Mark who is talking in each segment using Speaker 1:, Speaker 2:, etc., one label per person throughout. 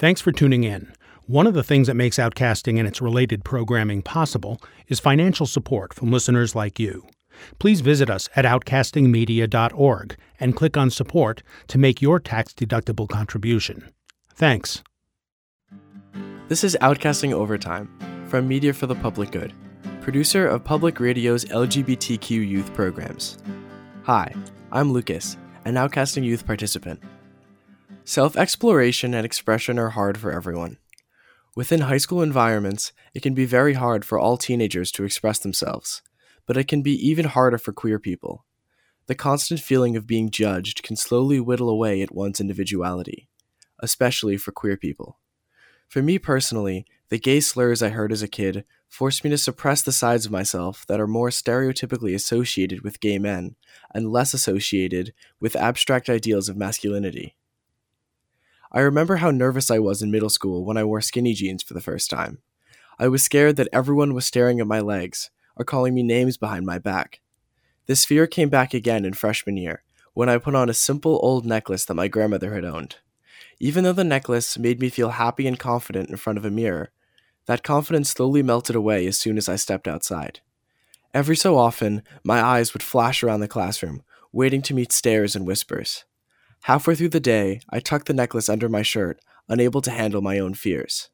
Speaker 1: Thanks for tuning in. One of the things that makes Outcasting and its related programming possible is financial support from listeners like you. Please visit us at outcastingmedia.org and click on support to make your tax deductible contribution. Thanks.
Speaker 2: This is Outcasting Overtime from Media for the Public Good, producer of Public Radio's LGBTQ youth programs. Hi, I'm Lucas, an Outcasting youth participant. Self exploration and expression are hard for everyone. Within high school environments, it can be very hard for all teenagers to express themselves, but it can be even harder for queer people. The constant feeling of being judged can slowly whittle away at one's individuality, especially for queer people. For me personally, the gay slurs I heard as a kid forced me to suppress the sides of myself that are more stereotypically associated with gay men and less associated with abstract ideals of masculinity. I remember how nervous I was in middle school when I wore skinny jeans for the first time. I was scared that everyone was staring at my legs or calling me names behind my back. This fear came back again in freshman year when I put on a simple old necklace that my grandmother had owned. Even though the necklace made me feel happy and confident in front of a mirror, that confidence slowly melted away as soon as I stepped outside. Every so often, my eyes would flash around the classroom, waiting to meet stares and whispers. Halfway through the day, I tucked the necklace under my shirt, unable to handle my own fears.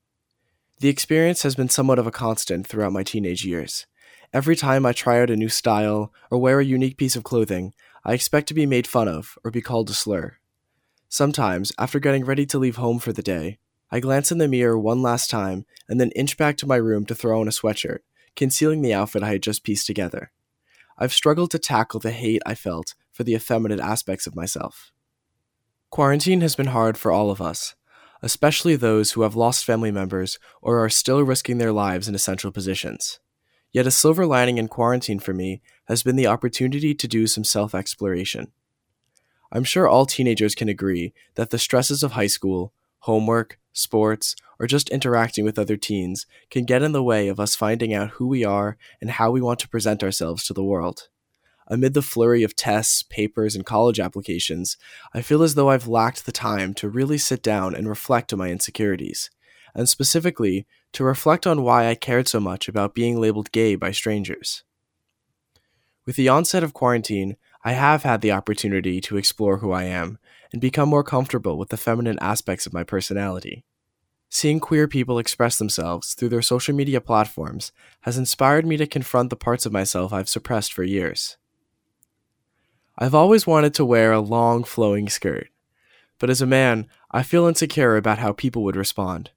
Speaker 2: The experience has been somewhat of a constant throughout my teenage years. Every time I try out a new style or wear a unique piece of clothing, I expect to be made fun of or be called a slur. Sometimes, after getting ready to leave home for the day, I glance in the mirror one last time and then inch back to my room to throw on a sweatshirt, concealing the outfit I had just pieced together. I've struggled to tackle the hate I felt for the effeminate aspects of myself. Quarantine has been hard for all of us, especially those who have lost family members or are still risking their lives in essential positions. Yet a silver lining in quarantine for me has been the opportunity to do some self exploration. I'm sure all teenagers can agree that the stresses of high school, homework, sports, or just interacting with other teens can get in the way of us finding out who we are and how we want to present ourselves to the world amid the flurry of tests, papers, and college applications, I feel as though I've lacked the time to really sit down and reflect on my insecurities, and specifically to reflect on why I cared so much about being labeled gay by strangers. With the onset of quarantine, I have had the opportunity to explore who I am and become more comfortable with the feminine aspects of my personality. Seeing queer people express themselves through their social media platforms has inspired me to confront the parts of myself I've suppressed for years. I've always wanted to wear a long, flowing skirt, but as a man, I feel insecure about how people would respond.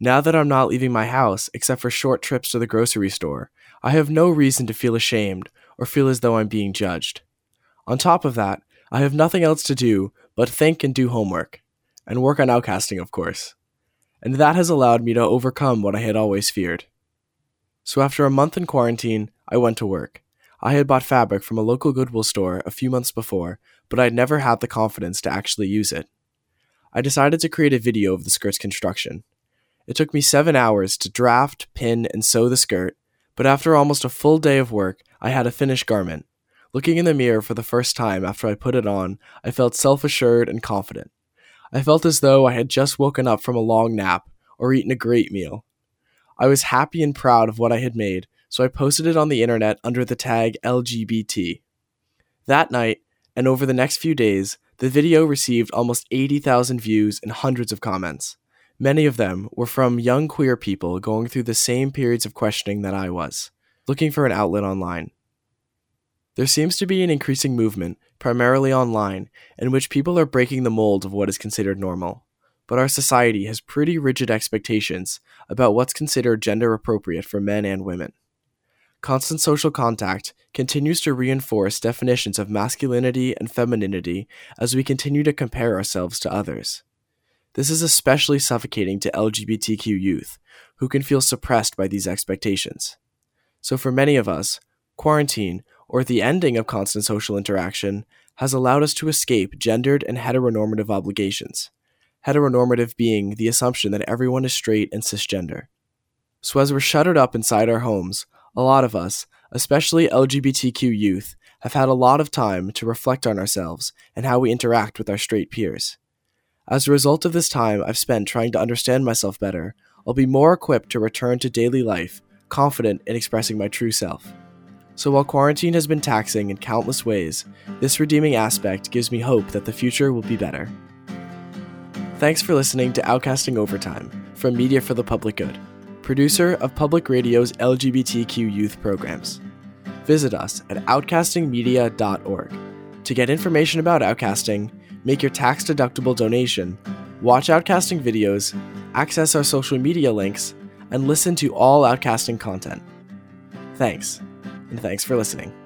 Speaker 2: Now that I'm not leaving my house except for short trips to the grocery store, I have no reason to feel ashamed or feel as though I'm being judged. On top of that, I have nothing else to do but think and do homework, and work on outcasting, of course. And that has allowed me to overcome what I had always feared. So after a month in quarantine, I went to work. I had bought fabric from a local Goodwill store a few months before, but I had never had the confidence to actually use it. I decided to create a video of the skirt's construction. It took me seven hours to draft, pin, and sew the skirt, but after almost a full day of work, I had a finished garment. Looking in the mirror for the first time after I put it on, I felt self assured and confident. I felt as though I had just woken up from a long nap or eaten a great meal. I was happy and proud of what I had made, so I posted it on the internet under the tag LGBT. That night, and over the next few days, the video received almost 80,000 views and hundreds of comments. Many of them were from young queer people going through the same periods of questioning that I was, looking for an outlet online. There seems to be an increasing movement, primarily online, in which people are breaking the mold of what is considered normal. But our society has pretty rigid expectations about what's considered gender appropriate for men and women. Constant social contact continues to reinforce definitions of masculinity and femininity as we continue to compare ourselves to others. This is especially suffocating to LGBTQ youth, who can feel suppressed by these expectations. So, for many of us, quarantine, or the ending of constant social interaction, has allowed us to escape gendered and heteronormative obligations. Heteronormative being the assumption that everyone is straight and cisgender. So, as we're shuttered up inside our homes, a lot of us, especially LGBTQ youth, have had a lot of time to reflect on ourselves and how we interact with our straight peers. As a result of this time I've spent trying to understand myself better, I'll be more equipped to return to daily life, confident in expressing my true self. So while quarantine has been taxing in countless ways, this redeeming aspect gives me hope that the future will be better. Thanks for listening to Outcasting Overtime from Media for the Public Good, producer of Public Radio's LGBTQ youth programs. Visit us at outcastingmedia.org to get information about outcasting, make your tax deductible donation, watch outcasting videos, access our social media links, and listen to all outcasting content. Thanks, and thanks for listening.